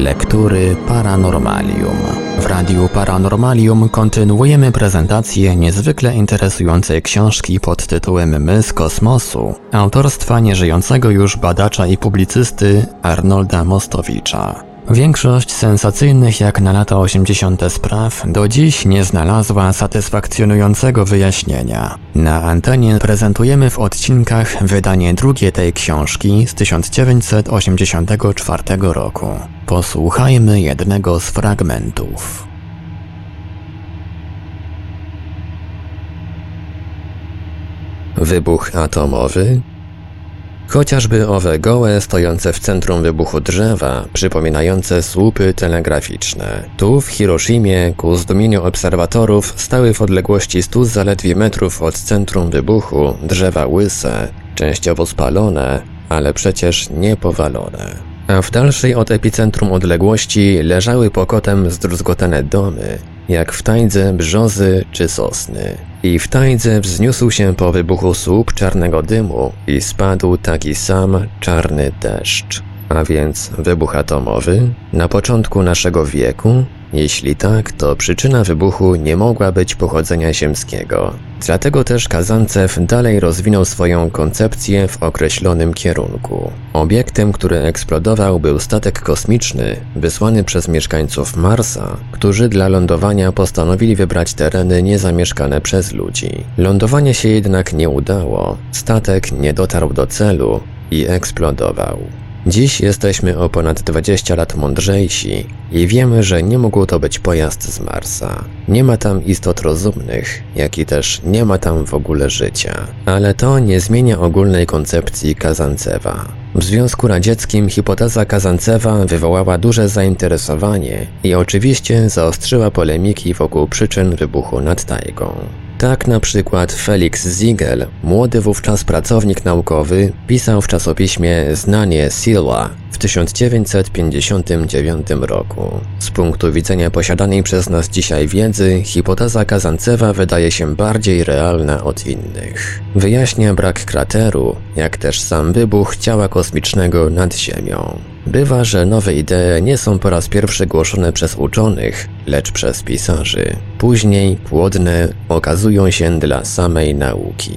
Lektury Paranormalium. W Radiu Paranormalium kontynuujemy prezentację niezwykle interesującej książki pod tytułem My z kosmosu, autorstwa nieżyjącego już badacza i publicysty Arnolda Mostowicza. Większość sensacyjnych jak na lata 80. spraw do dziś nie znalazła satysfakcjonującego wyjaśnienia. Na antenie prezentujemy w odcinkach wydanie drugie tej książki z 1984 roku. Posłuchajmy jednego z fragmentów. Wybuch atomowy Chociażby owe gołe, stojące w centrum wybuchu drzewa, przypominające słupy telegraficzne. Tu, w Hiroshimie, ku zdumieniu obserwatorów, stały w odległości 100 zaledwie metrów od centrum wybuchu drzewa łyse, częściowo spalone, ale przecież nie powalone. A w dalszej od epicentrum odległości leżały pokotem zdruzgotane domy, jak w tajdze brzozy czy sosny. I w tajdze wzniósł się po wybuchu słup czarnego dymu i spadł taki sam czarny deszcz. A więc wybuch atomowy na początku naszego wieku jeśli tak, to przyczyna wybuchu nie mogła być pochodzenia ziemskiego. Dlatego też Kazancew dalej rozwinął swoją koncepcję w określonym kierunku. Obiektem, który eksplodował był statek kosmiczny wysłany przez mieszkańców Marsa, którzy dla lądowania postanowili wybrać tereny niezamieszkane przez ludzi. Lądowanie się jednak nie udało, statek nie dotarł do celu i eksplodował. Dziś jesteśmy o ponad 20 lat mądrzejsi i wiemy, że nie mógł to być pojazd z Marsa. Nie ma tam istot rozumnych, jak i też nie ma tam w ogóle życia. Ale to nie zmienia ogólnej koncepcji Kazancewa. W Związku Radzieckim hipoteza Kazancewa wywołała duże zainteresowanie i oczywiście zaostrzyła polemiki wokół przyczyn wybuchu nad tajgą. Tak na przykład Felix Ziegel, młody wówczas pracownik naukowy, pisał w czasopiśmie Znanie Silva w 1959 roku. Z punktu widzenia posiadanej przez nas dzisiaj wiedzy, hipoteza Kazancewa wydaje się bardziej realna od innych. Wyjaśnia brak krateru, jak też sam wybuch ciała kosmicznego nad Ziemią. Bywa, że nowe idee nie są po raz pierwszy głoszone przez uczonych, lecz przez pisarzy. Później płodne okazują się dla samej nauki.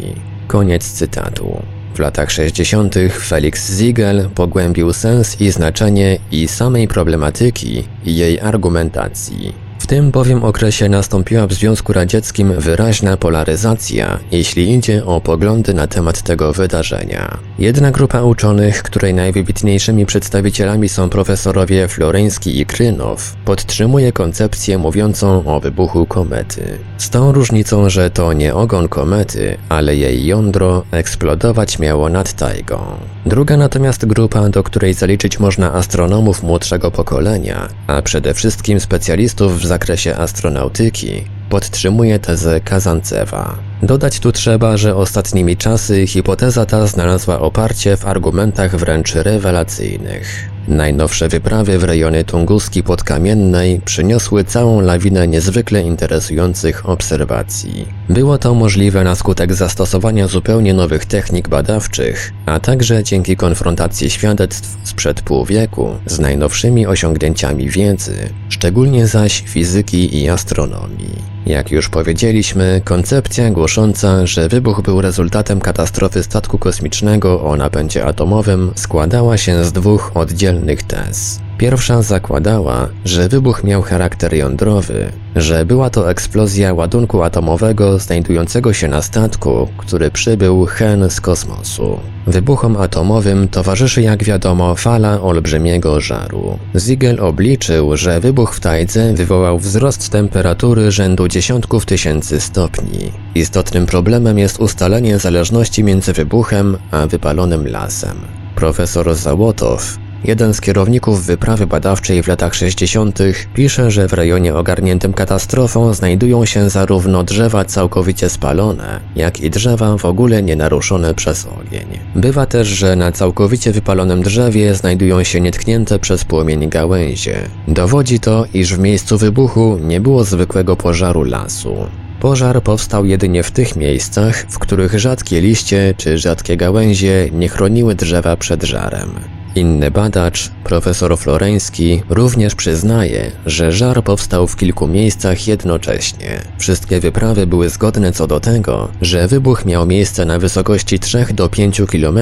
Koniec cytatu. W latach 60. Felix Ziegel pogłębił sens i znaczenie i samej problematyki i jej argumentacji. Tym bowiem okresie nastąpiła w Związku Radzieckim wyraźna polaryzacja, jeśli idzie o poglądy na temat tego wydarzenia. Jedna grupa uczonych, której najwybitniejszymi przedstawicielami są profesorowie Floreński i Krynow, podtrzymuje koncepcję mówiącą o wybuchu komety. Z tą różnicą, że to nie ogon komety, ale jej jądro eksplodować miało nad tajgą. Druga natomiast grupa, do której zaliczyć można astronomów młodszego pokolenia, a przede wszystkim specjalistów w zakresie astronautyki, podtrzymuje tezę Kazancewa. Dodać tu trzeba, że ostatnimi czasy hipoteza ta znalazła oparcie w argumentach wręcz rewelacyjnych. Najnowsze wyprawy w rejony Tunguski Podkamiennej przyniosły całą lawinę niezwykle interesujących obserwacji. Było to możliwe na skutek zastosowania zupełnie nowych technik badawczych, a także dzięki konfrontacji świadectw sprzed pół wieku z najnowszymi osiągnięciami wiedzy, szczególnie zaś fizyki i astronomii. Jak już powiedzieliśmy, koncepcja głosząca, że wybuch był rezultatem katastrofy statku kosmicznego o napędzie atomowym, składała się z dwóch oddzielnych tez. Pierwsza zakładała, że wybuch miał charakter jądrowy, że była to eksplozja ładunku atomowego znajdującego się na statku, który przybył hen z kosmosu. Wybuchom atomowym towarzyszy jak wiadomo fala olbrzymiego żaru. Ziegel obliczył, że wybuch w tajdze wywołał wzrost temperatury rzędu dziesiątków tysięcy stopni. Istotnym problemem jest ustalenie zależności między wybuchem a wypalonym lasem. Profesor Załotow Jeden z kierowników wyprawy badawczej w latach 60. pisze, że w rejonie ogarniętym katastrofą znajdują się zarówno drzewa całkowicie spalone, jak i drzewa w ogóle nie naruszone przez ogień. Bywa też, że na całkowicie wypalonym drzewie znajdują się nietknięte przez płomień gałęzie. Dowodzi to, iż w miejscu wybuchu nie było zwykłego pożaru lasu. Pożar powstał jedynie w tych miejscach, w których rzadkie liście czy rzadkie gałęzie nie chroniły drzewa przed żarem. Inny badacz, profesor Floreński, również przyznaje, że żar powstał w kilku miejscach jednocześnie. Wszystkie wyprawy były zgodne co do tego, że wybuch miał miejsce na wysokości 3 do 5 km,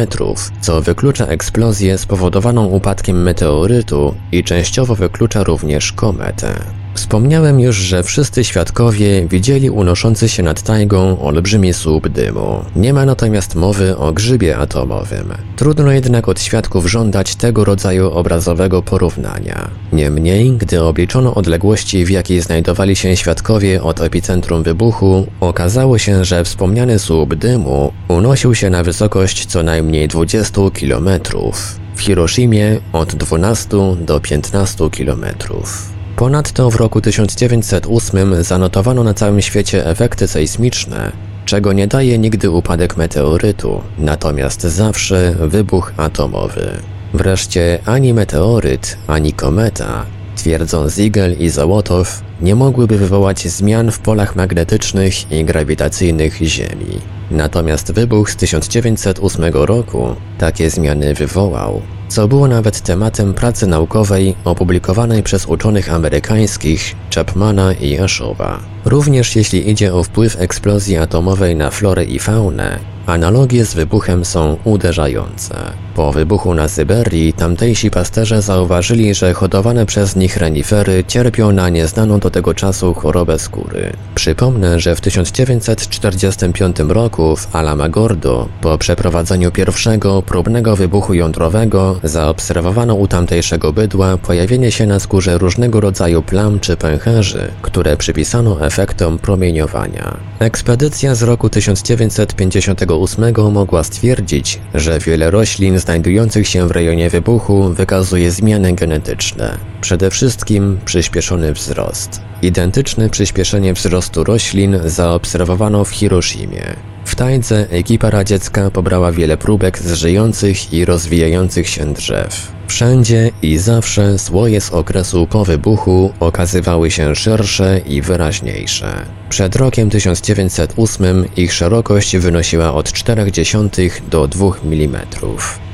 co wyklucza eksplozję spowodowaną upadkiem meteorytu i częściowo wyklucza również kometę. Wspomniałem już, że wszyscy świadkowie widzieli unoszący się nad tajgą olbrzymi słup dymu. Nie ma natomiast mowy o grzybie atomowym. Trudno jednak od świadków żądać tego rodzaju obrazowego porównania. Niemniej, gdy obliczono odległości, w jakiej znajdowali się świadkowie od epicentrum wybuchu, okazało się, że wspomniany słup dymu unosił się na wysokość co najmniej 20 kilometrów. W Hiroshimie od 12 do 15 kilometrów. Ponadto w roku 1908 zanotowano na całym świecie efekty sejsmiczne, czego nie daje nigdy upadek meteorytu, natomiast zawsze wybuch atomowy. Wreszcie ani meteoryt, ani kometa, twierdzą Ziegel i Załotow, nie mogłyby wywołać zmian w polach magnetycznych i grawitacyjnych Ziemi. Natomiast wybuch z 1908 roku takie zmiany wywołał co było nawet tematem pracy naukowej opublikowanej przez uczonych amerykańskich Chapmana i Ashowa. Również jeśli idzie o wpływ eksplozji atomowej na florę i faunę, Analogie z wybuchem są uderzające. Po wybuchu na Syberii tamtejsi pasterze zauważyli, że hodowane przez nich renifery cierpią na nieznaną do tego czasu chorobę skóry. Przypomnę, że w 1945 roku w Alamagordo, po przeprowadzeniu pierwszego próbnego wybuchu jądrowego, zaobserwowano u tamtejszego bydła pojawienie się na skórze różnego rodzaju plam czy pęcherzy, które przypisano efektom promieniowania. Ekspedycja z roku 1958 mogła stwierdzić, że wiele roślin znajdujących się w rejonie wybuchu wykazuje zmiany genetyczne. Przede wszystkim przyspieszony wzrost. Identyczne przyspieszenie wzrostu roślin zaobserwowano w Hiroshimie. W tańce ekipa radziecka pobrała wiele próbek z żyjących i rozwijających się drzew. Wszędzie i zawsze słoje z okresu po wybuchu okazywały się szersze i wyraźniejsze. Przed rokiem 1908 ich szerokość wynosiła od 0,4 do 2 mm.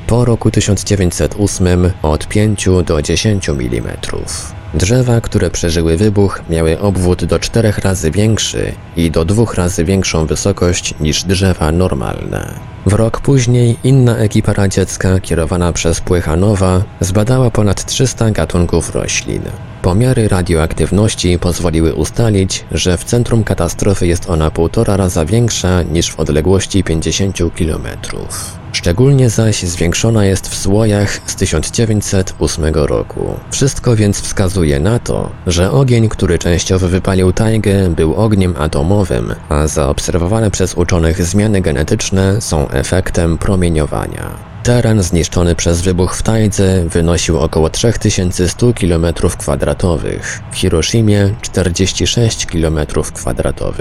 Po roku 1908 od 5 do 10 mm. Drzewa, które przeżyły wybuch, miały obwód do czterech razy większy i do dwóch razy większą wysokość niż drzewa normalne. W rok później inna ekipa radziecka kierowana przez Płychanowa zbadała ponad 300 gatunków roślin. Pomiary radioaktywności pozwoliły ustalić, że w centrum katastrofy jest ona półtora raza większa niż w odległości 50 kilometrów. Szczególnie zaś zwiększona jest w słojach z 1908 roku. Wszystko więc wskazuje na to, że ogień, który częściowo wypalił tajgę, był ogniem atomowym, a zaobserwowane przez uczonych zmiany genetyczne są efektem promieniowania. Teren zniszczony przez wybuch w Tajdze wynosił około 3100 km2, w Hiroshimie 46 km2.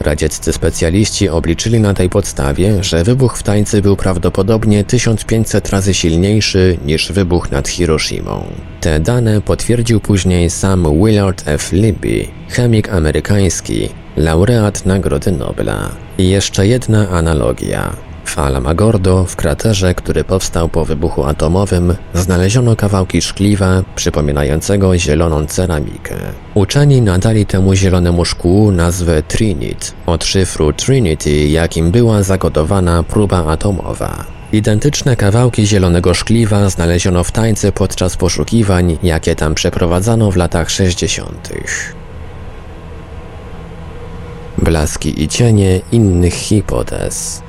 Radzieccy specjaliści obliczyli na tej podstawie, że wybuch w Tańcy był prawdopodobnie 1500 razy silniejszy niż wybuch nad Hiroshimą. Te dane potwierdził później sam Willard F. Libby, chemik amerykański, laureat Nagrody Nobla. I jeszcze jedna analogia. W Alamagordo, w kraterze, który powstał po wybuchu atomowym, znaleziono kawałki szkliwa przypominającego zieloną ceramikę. Uczeni nadali temu zielonemu szkłu nazwę Trinit, od szyfru Trinity, jakim była zakodowana próba atomowa. Identyczne kawałki zielonego szkliwa znaleziono w tańce podczas poszukiwań, jakie tam przeprowadzano w latach 60. Blaski i cienie innych hipotez.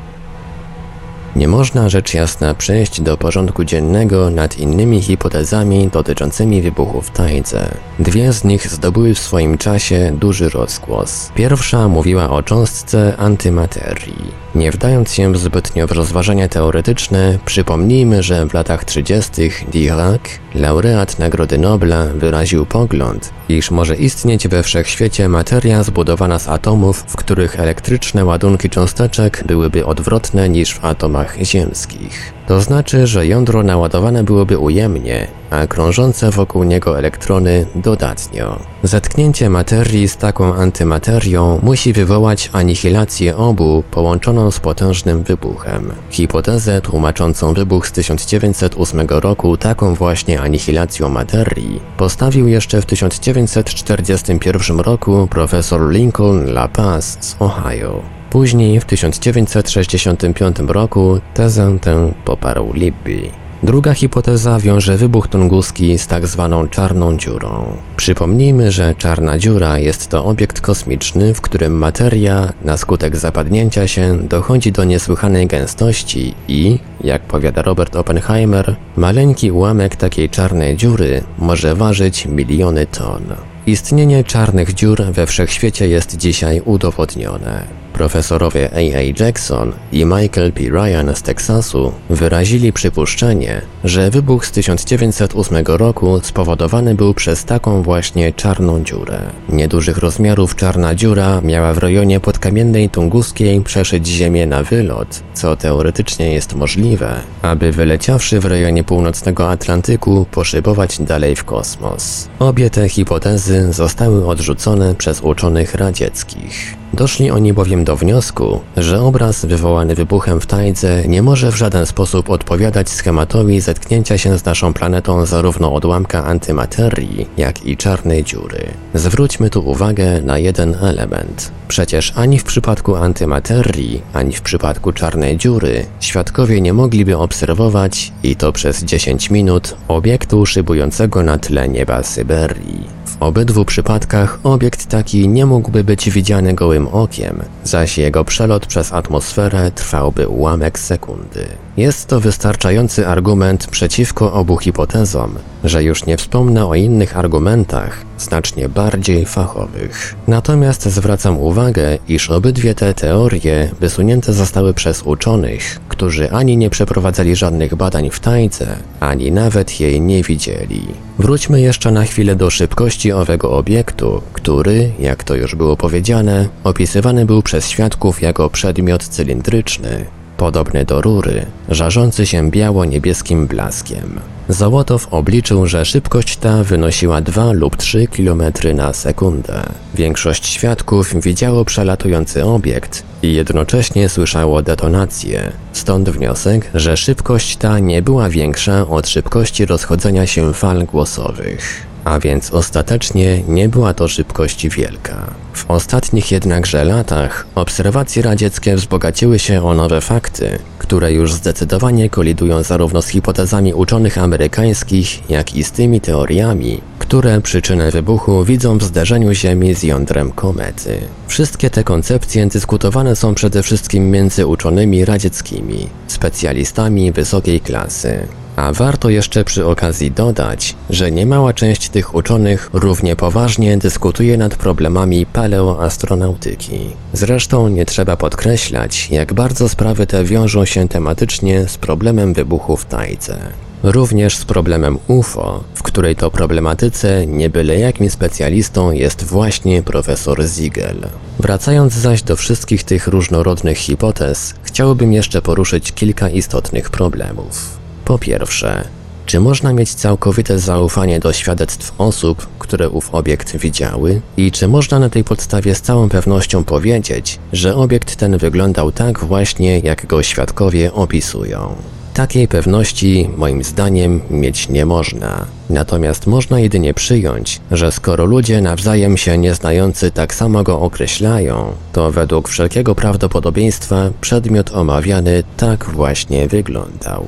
Nie można rzecz jasna przejść do porządku dziennego nad innymi hipotezami dotyczącymi wybuchu w Tajdze. Dwie z nich zdobyły w swoim czasie duży rozgłos. Pierwsza mówiła o cząstce antymaterii. Nie wdając się zbytnio w rozważania teoretyczne, przypomnijmy, że w latach 30. Dirac, laureat Nagrody Nobla, wyraził pogląd, iż może istnieć we wszechświecie materia zbudowana z atomów, w których elektryczne ładunki cząsteczek byłyby odwrotne niż w atomach atomach ziemskich. To znaczy, że jądro naładowane byłoby ujemnie, a krążące wokół niego elektrony dodatnio. Zetknięcie materii z taką antymaterią musi wywołać anihilację obu połączoną z potężnym wybuchem. Hipotezę tłumaczącą wybuch z 1908 roku taką właśnie anihilacją materii postawił jeszcze w 1941 roku profesor Lincoln La Paz z Ohio. Później w 1965 roku tezę tę poparł Libby. Druga hipoteza wiąże wybuch tunguski z tak zwaną czarną dziurą. Przypomnijmy, że czarna dziura jest to obiekt kosmiczny, w którym materia na skutek zapadnięcia się dochodzi do niesłychanej gęstości i, jak powiada Robert Oppenheimer, maleńki ułamek takiej czarnej dziury może ważyć miliony ton. Istnienie czarnych dziur we wszechświecie jest dzisiaj udowodnione. Profesorowie A.A. Jackson i Michael P. Ryan z Teksasu wyrazili przypuszczenie, że wybuch z 1908 roku spowodowany był przez taką właśnie czarną dziurę. Niedużych rozmiarów czarna dziura miała w rejonie podkamiennej Tunguskiej przeszyć Ziemię na wylot, co teoretycznie jest możliwe, aby wyleciawszy w rejonie północnego Atlantyku poszybować dalej w kosmos. Obie te hipotezy zostały odrzucone przez uczonych radzieckich. Doszli oni bowiem do wniosku, że obraz wywołany wybuchem w Tajdze nie może w żaden sposób odpowiadać schematowi zetknięcia się z naszą planetą zarówno odłamka antymaterii, jak i czarnej dziury. Zwróćmy tu uwagę na jeden element. Przecież ani w przypadku antymaterii, ani w przypadku czarnej dziury świadkowie nie mogliby obserwować, i to przez 10 minut, obiektu szybującego na tle nieba Syberii. W obydwu przypadkach obiekt taki nie mógłby być widziany gołym okiem, zaś jego przelot przez atmosferę trwałby ułamek sekundy. Jest to wystarczający argument przeciwko obu hipotezom, że już nie wspomnę o innych argumentach, znacznie bardziej fachowych. Natomiast zwracam uwagę, iż obydwie te teorie wysunięte zostały przez uczonych, którzy ani nie przeprowadzali żadnych badań w tajdze, ani nawet jej nie widzieli. Wróćmy jeszcze na chwilę do szybkości owego obiektu, który, jak to już było powiedziane, opisywany był przez świadków jako przedmiot cylindryczny, podobny do rury, żarzący się biało-niebieskim blaskiem. Załotow obliczył, że szybkość ta wynosiła 2 lub 3 km na sekundę. Większość świadków widziało przelatujący obiekt i jednocześnie słyszało detonację. Stąd wniosek, że szybkość ta nie była większa od szybkości rozchodzenia się fal głosowych a więc ostatecznie nie była to szybkość wielka. W ostatnich jednakże latach obserwacje radzieckie wzbogaciły się o nowe fakty, które już zdecydowanie kolidują zarówno z hipotezami uczonych amerykańskich, jak i z tymi teoriami, które przyczynę wybuchu widzą w zderzeniu Ziemi z jądrem komety. Wszystkie te koncepcje dyskutowane są przede wszystkim między uczonymi radzieckimi, specjalistami wysokiej klasy. A warto jeszcze przy okazji dodać, że niemała część tych uczonych równie poważnie dyskutuje nad problemami paleoastronautyki. Zresztą nie trzeba podkreślać, jak bardzo sprawy te wiążą się tematycznie z problemem wybuchu w Tajdze. Również z problemem UFO, w której to problematyce nie byle jakim specjalistą jest właśnie profesor Ziegel. Wracając zaś do wszystkich tych różnorodnych hipotez, chciałbym jeszcze poruszyć kilka istotnych problemów. Po pierwsze, czy można mieć całkowite zaufanie do świadectw osób, które ów obiekt widziały? I czy można na tej podstawie z całą pewnością powiedzieć, że obiekt ten wyglądał tak właśnie, jak go świadkowie opisują? Takiej pewności, moim zdaniem, mieć nie można. Natomiast można jedynie przyjąć, że skoro ludzie nawzajem się nieznający tak samo go określają, to według wszelkiego prawdopodobieństwa przedmiot omawiany tak właśnie wyglądał.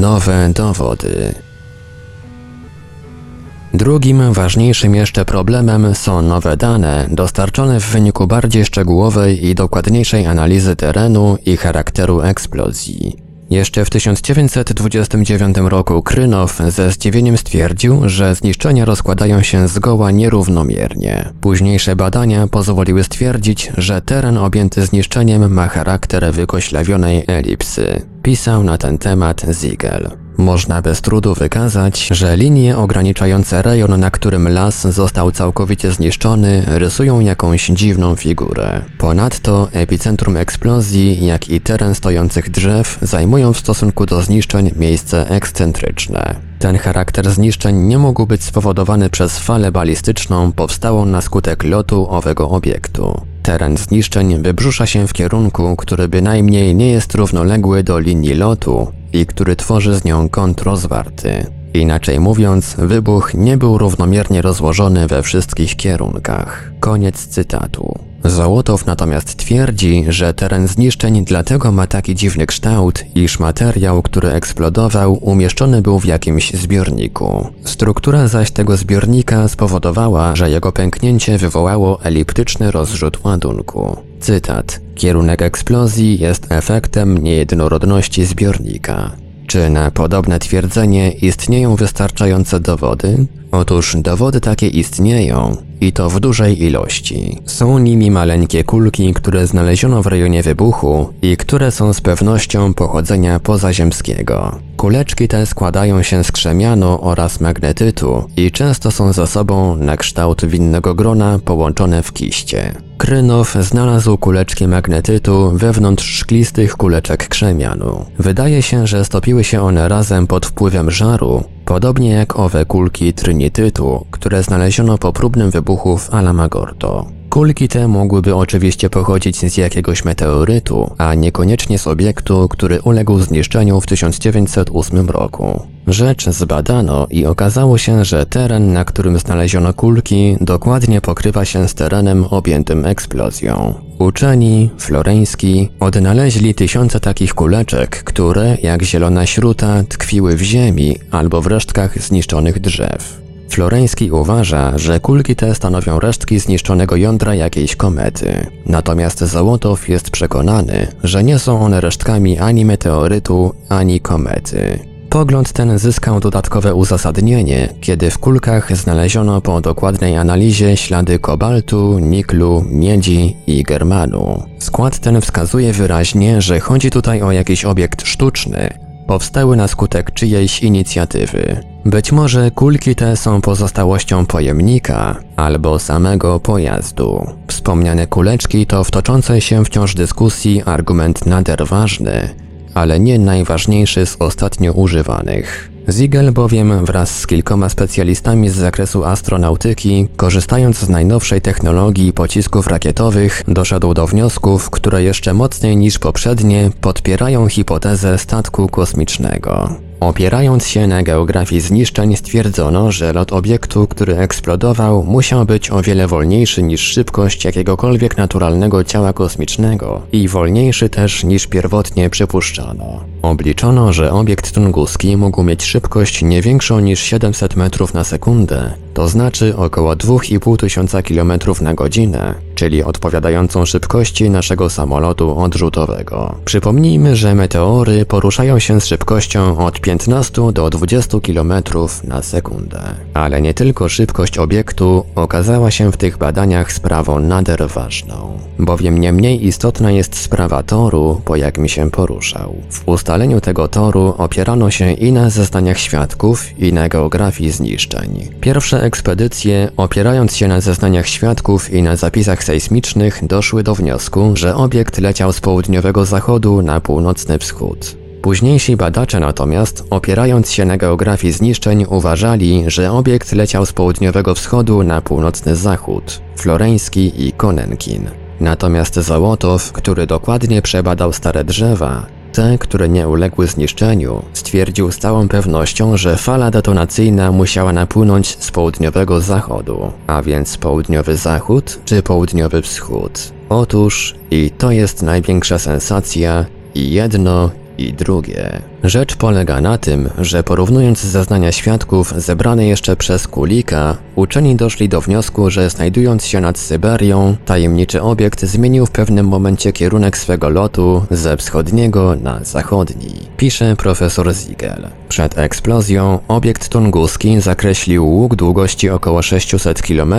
Nowe dowody. Drugim ważniejszym jeszcze problemem są nowe dane dostarczone w wyniku bardziej szczegółowej i dokładniejszej analizy terenu i charakteru eksplozji. Jeszcze w 1929 roku Krynow ze zdziwieniem stwierdził, że zniszczenia rozkładają się zgoła nierównomiernie. Późniejsze badania pozwoliły stwierdzić, że teren objęty zniszczeniem ma charakter wykoślawionej elipsy. Pisał na ten temat Ziegel. Można bez trudu wykazać, że linie ograniczające rejon, na którym las został całkowicie zniszczony, rysują jakąś dziwną figurę. Ponadto epicentrum eksplozji, jak i teren stojących drzew zajmują w stosunku do zniszczeń miejsce ekscentryczne. Ten charakter zniszczeń nie mógł być spowodowany przez falę balistyczną powstałą na skutek lotu owego obiektu. Teren zniszczeń wybrzusza się w kierunku, który bynajmniej nie jest równoległy do linii lotu i który tworzy z nią kąt rozwarty. Inaczej mówiąc, wybuch nie był równomiernie rozłożony we wszystkich kierunkach. Koniec cytatu. Załotow natomiast twierdzi, że teren zniszczeń dlatego ma taki dziwny kształt, iż materiał, który eksplodował, umieszczony był w jakimś zbiorniku. Struktura zaś tego zbiornika spowodowała, że jego pęknięcie wywołało eliptyczny rozrzut ładunku. Cytat. Kierunek eksplozji jest efektem niejednorodności zbiornika. Czy na podobne twierdzenie istnieją wystarczające dowody? Otóż dowody takie istnieją i to w dużej ilości. Są nimi maleńkie kulki, które znaleziono w rejonie wybuchu i które są z pewnością pochodzenia pozaziemskiego. Kuleczki te składają się z krzemianu oraz magnetytu i często są ze sobą na kształt winnego grona połączone w kiście. Krynow znalazł kuleczki magnetytu wewnątrz szklistych kuleczek krzemianu. Wydaje się, że stopiły się one razem pod wpływem żaru, podobnie jak owe kulki trinitytu, które znaleziono po próbnym wybuchu w Alamagordo. Kulki te mogłyby oczywiście pochodzić z jakiegoś meteorytu, a niekoniecznie z obiektu, który uległ zniszczeniu w 1908 roku. Rzecz zbadano i okazało się, że teren, na którym znaleziono kulki, dokładnie pokrywa się z terenem objętym eksplozją. Uczeni, floreński, odnaleźli tysiące takich kuleczek, które, jak zielona śruta, tkwiły w ziemi albo w resztkach zniszczonych drzew. Floreński uważa, że kulki te stanowią resztki zniszczonego jądra jakiejś komety. Natomiast Załotow jest przekonany, że nie są one resztkami ani meteorytu, ani komety. Pogląd ten zyskał dodatkowe uzasadnienie, kiedy w kulkach znaleziono po dokładnej analizie ślady kobaltu, niklu, miedzi i germanu. Skład ten wskazuje wyraźnie, że chodzi tutaj o jakiś obiekt sztuczny, powstały na skutek czyjejś inicjatywy. Być może kulki te są pozostałością pojemnika albo samego pojazdu. Wspomniane kuleczki to w toczącej się wciąż dyskusji argument nader ważny, ale nie najważniejszy z ostatnio używanych. Ziegel bowiem wraz z kilkoma specjalistami z zakresu astronautyki, korzystając z najnowszej technologii pocisków rakietowych, doszedł do wniosków, które jeszcze mocniej niż poprzednie podpierają hipotezę statku kosmicznego. Opierając się na geografii zniszczeń stwierdzono, że lot obiektu, który eksplodował, musiał być o wiele wolniejszy niż szybkość jakiegokolwiek naturalnego ciała kosmicznego i wolniejszy też niż pierwotnie przypuszczano. Obliczono, że obiekt tunguski mógł mieć szybkość nie większą niż 700 metrów na sekundę, to znaczy około 2,5 tysiąca km na godzinę, czyli odpowiadającą szybkości naszego samolotu odrzutowego. Przypomnijmy, że meteory poruszają się z szybkością od 15 do 20 km na sekundę. Ale nie tylko szybkość obiektu okazała się w tych badaniach sprawą nader ważną, bowiem nie mniej istotna jest sprawa toru, po jakim się poruszał. W ustaleniu tego toru opierano się i na zeznaniach świadków, i na geografii zniszczeń. Pierwsze ekspedycje, opierając się na zeznaniach świadków i na zapisach sejsmicznych, doszły do wniosku, że obiekt leciał z południowego zachodu na północny wschód. Późniejsi badacze natomiast, opierając się na geografii zniszczeń, uważali, że obiekt leciał z południowego wschodu na północny zachód, Floreński i Konenkin. Natomiast Załotow, który dokładnie przebadał stare drzewa, te, które nie uległy zniszczeniu, stwierdził z całą pewnością, że fala detonacyjna musiała napłynąć z południowego zachodu, a więc południowy zachód czy południowy wschód. Otóż, i to jest największa sensacja, i jedno, i drugie. Rzecz polega na tym, że porównując zeznania świadków zebrane jeszcze przez Kulika, uczeni doszli do wniosku, że znajdując się nad Syberią, tajemniczy obiekt zmienił w pewnym momencie kierunek swego lotu ze wschodniego na zachodni. Pisze profesor Ziegel. Przed eksplozją obiekt tunguski zakreślił łuk długości około 600 km,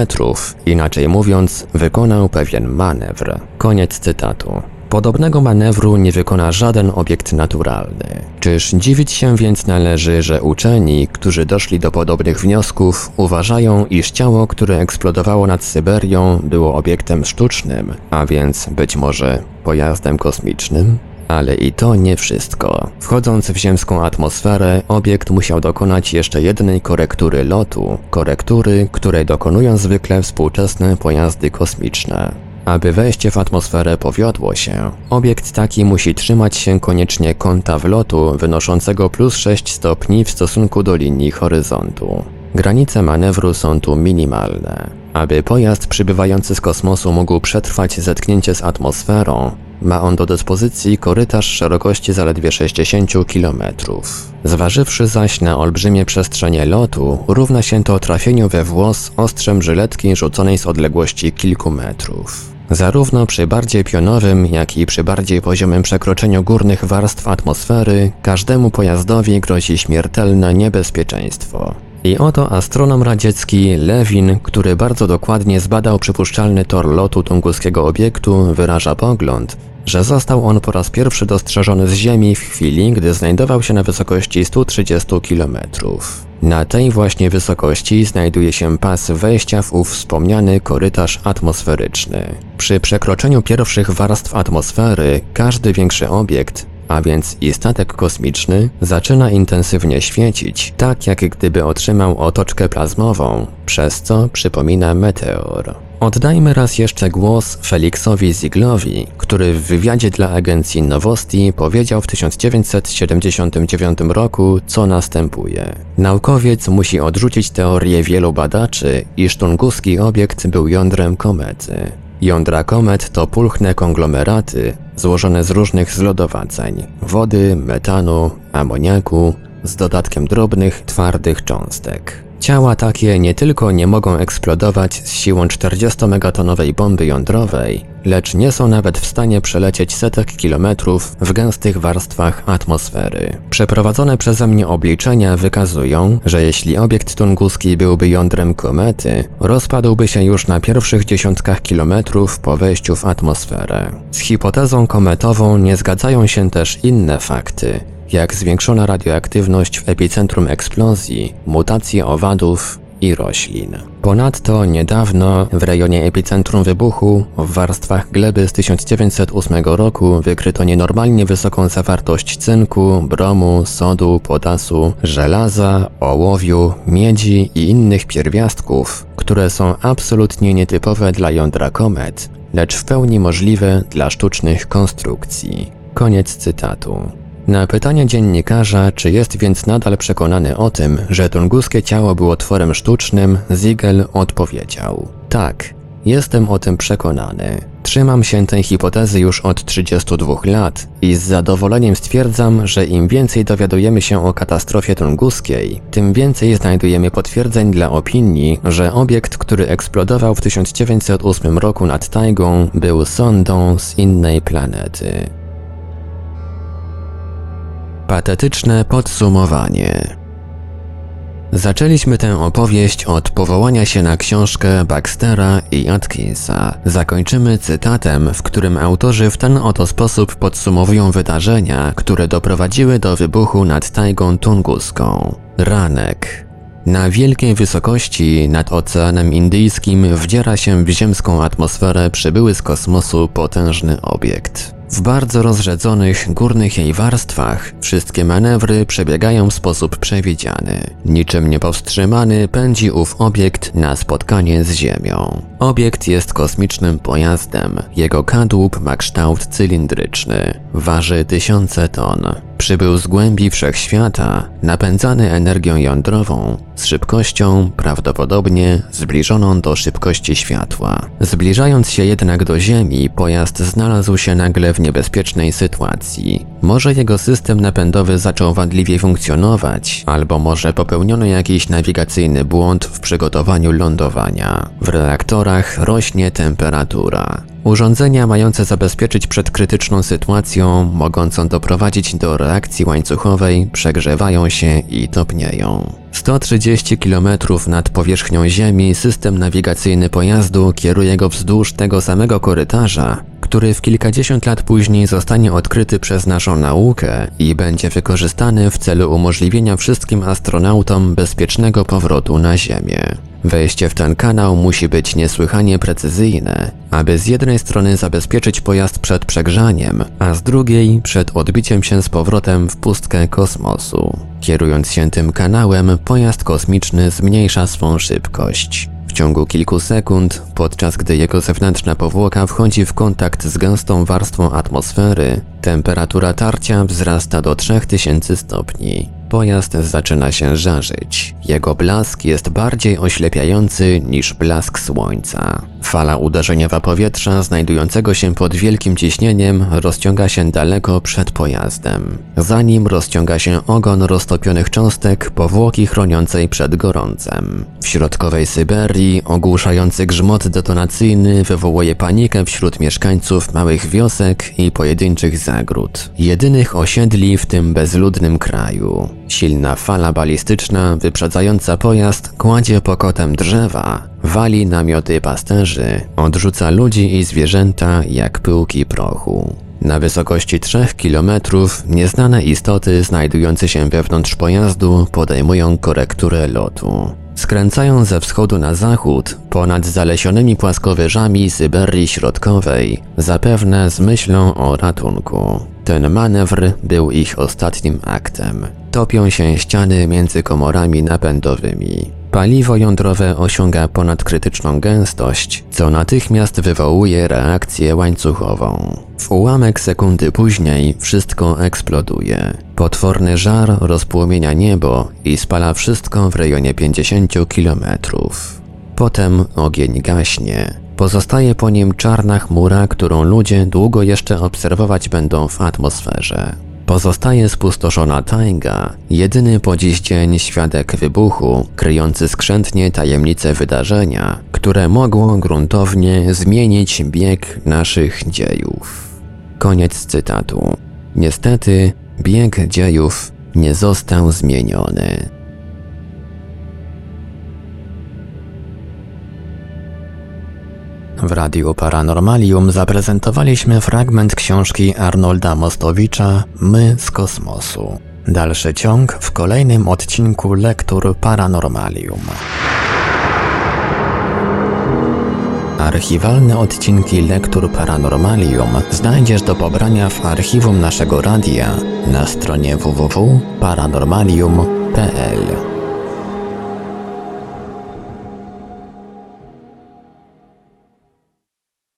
inaczej mówiąc, wykonał pewien manewr. Koniec cytatu. Podobnego manewru nie wykona żaden obiekt naturalny. Czyż dziwić się więc należy, że uczeni, którzy doszli do podobnych wniosków, uważają, iż ciało, które eksplodowało nad Syberią, było obiektem sztucznym, a więc być może pojazdem kosmicznym? Ale i to nie wszystko. Wchodząc w ziemską atmosferę, obiekt musiał dokonać jeszcze jednej korektury lotu, korektury, której dokonują zwykle współczesne pojazdy kosmiczne. Aby wejście w atmosferę powiodło się, obiekt taki musi trzymać się koniecznie kąta wlotu wynoszącego plus 6 stopni w stosunku do linii horyzontu. Granice manewru są tu minimalne. Aby pojazd przybywający z kosmosu mógł przetrwać zetknięcie z atmosferą, ma on do dyspozycji korytarz szerokości zaledwie 60 km. Zważywszy zaś na olbrzymie przestrzenie lotu, równa się to trafieniu we włos ostrzem żyletki rzuconej z odległości kilku metrów. Zarówno przy bardziej pionowym, jak i przy bardziej poziomym przekroczeniu górnych warstw atmosfery, każdemu pojazdowi grozi śmiertelne niebezpieczeństwo. I oto astronom radziecki Lewin, który bardzo dokładnie zbadał przypuszczalny tor lotu tunguskiego obiektu, wyraża pogląd, że został on po raz pierwszy dostrzeżony z Ziemi w chwili, gdy znajdował się na wysokości 130 km. Na tej właśnie wysokości znajduje się pas wejścia w ów wspomniany korytarz atmosferyczny. Przy przekroczeniu pierwszych warstw atmosfery każdy większy obiekt, a więc i statek kosmiczny, zaczyna intensywnie świecić, tak jak gdyby otrzymał otoczkę plazmową, przez co przypomina meteor. Oddajmy raz jeszcze głos Felixowi Zieglowi, który w wywiadzie dla agencji Nowosti powiedział w 1979 roku, co następuje. Naukowiec musi odrzucić teorię wielu badaczy, iż tunguski obiekt był jądrem komety. Jądra komet to pulchne konglomeraty złożone z różnych zlodowaceń wody, metanu, amoniaku z dodatkiem drobnych, twardych cząstek. Ciała takie nie tylko nie mogą eksplodować z siłą 40-megatonowej bomby jądrowej, lecz nie są nawet w stanie przelecieć setek kilometrów w gęstych warstwach atmosfery. Przeprowadzone przeze mnie obliczenia wykazują, że jeśli obiekt tunguski byłby jądrem komety, rozpadłby się już na pierwszych dziesiątkach kilometrów po wejściu w atmosferę. Z hipotezą kometową nie zgadzają się też inne fakty, jak zwiększona radioaktywność w epicentrum eksplozji, mutacje owadów i roślin. Ponadto niedawno w rejonie epicentrum wybuchu w warstwach gleby z 1908 roku wykryto nienormalnie wysoką zawartość cynku, bromu, sodu, potasu, żelaza, ołowiu, miedzi i innych pierwiastków, które są absolutnie nietypowe dla jądra komet, lecz w pełni możliwe dla sztucznych konstrukcji. Koniec cytatu. Na pytanie dziennikarza, czy jest więc nadal przekonany o tym, że tunguskie ciało było tworem sztucznym, Ziegel odpowiedział: Tak, jestem o tym przekonany. Trzymam się tej hipotezy już od 32 lat i z zadowoleniem stwierdzam, że im więcej dowiadujemy się o katastrofie tunguskiej, tym więcej znajdujemy potwierdzeń dla opinii, że obiekt, który eksplodował w 1908 roku nad tajgą, był sondą z innej planety. Patetyczne podsumowanie. Zaczęliśmy tę opowieść od powołania się na książkę Baxtera i Atkinsa. Zakończymy cytatem, w którym autorzy w ten oto sposób podsumowują wydarzenia, które doprowadziły do wybuchu nad tajgą tunguską. Ranek. Na wielkiej wysokości nad Oceanem Indyjskim wdziera się w ziemską atmosferę przybyły z kosmosu potężny obiekt. W bardzo rozrzedzonych górnych jej warstwach wszystkie manewry przebiegają w sposób przewidziany. Niczym niepowstrzymany pędzi ów obiekt na spotkanie z Ziemią. Obiekt jest kosmicznym pojazdem. Jego kadłub ma kształt cylindryczny. Waży tysiące ton. Przybył z głębi wszechświata, napędzany energią jądrową, z szybkością prawdopodobnie zbliżoną do szybkości światła. Zbliżając się jednak do Ziemi, pojazd znalazł się nagle w niebezpiecznej sytuacji. Może jego system napędowy zaczął wadliwie funkcjonować, albo może popełniono jakiś nawigacyjny błąd w przygotowaniu lądowania. W reaktorach rośnie temperatura. Urządzenia mające zabezpieczyć przed krytyczną sytuacją, mogącą doprowadzić do reakcji łańcuchowej, przegrzewają się i topnieją. 130 km nad powierzchnią Ziemi system nawigacyjny pojazdu kieruje go wzdłuż tego samego korytarza, który w kilkadziesiąt lat później zostanie odkryty przez naszą naukę i będzie wykorzystany w celu umożliwienia wszystkim astronautom bezpiecznego powrotu na Ziemię. Wejście w ten kanał musi być niesłychanie precyzyjne, aby z jednej strony zabezpieczyć pojazd przed przegrzaniem, a z drugiej przed odbiciem się z powrotem w pustkę kosmosu. Kierując się tym kanałem, pojazd kosmiczny zmniejsza swą szybkość. Ciągu kilku sekund, podczas gdy jego zewnętrzna powłoka wchodzi w kontakt z gęstą warstwą atmosfery, temperatura tarcia wzrasta do 3000 stopni. Pojazd zaczyna się żarzyć. Jego blask jest bardziej oślepiający niż blask słońca. Fala uderzeniowa powietrza znajdującego się pod wielkim ciśnieniem rozciąga się daleko przed pojazdem. Za nim rozciąga się ogon roztopionych cząstek powłoki chroniącej przed gorącem. W środkowej Syberii ogłuszający grzmot detonacyjny wywołuje panikę wśród mieszkańców małych wiosek i pojedynczych zagród. Jedynych osiedli w tym bezludnym kraju. Silna fala balistyczna wyprzedzająca pojazd kładzie pokotem drzewa, wali namioty pasterzy, odrzuca ludzi i zwierzęta jak pyłki prochu. Na wysokości 3 km nieznane istoty znajdujące się wewnątrz pojazdu podejmują korekturę lotu. Skręcają ze wschodu na zachód ponad zalesionymi płaskowyżami Syberii Środkowej, zapewne z myślą o ratunku. Ten manewr był ich ostatnim aktem. Topią się ściany między komorami napędowymi. Paliwo jądrowe osiąga ponadkrytyczną gęstość, co natychmiast wywołuje reakcję łańcuchową. W ułamek sekundy później wszystko eksploduje. Potworny żar rozpłomienia niebo i spala wszystko w rejonie 50 kilometrów. Potem ogień gaśnie. Pozostaje po nim czarna chmura, którą ludzie długo jeszcze obserwować będą w atmosferze. Pozostaje spustoszona tajga, jedyny po dziś dzień świadek wybuchu, kryjący skrzętnie tajemnice wydarzenia, które mogło gruntownie zmienić bieg naszych dziejów. Koniec cytatu. Niestety, bieg dziejów nie został zmieniony. W Radiu Paranormalium zaprezentowaliśmy fragment książki Arnolda Mostowicza My z kosmosu. Dalszy ciąg w kolejnym odcinku Lektur Paranormalium. Archiwalne odcinki Lektur Paranormalium znajdziesz do pobrania w archiwum naszego radia na stronie www.paranormalium.pl.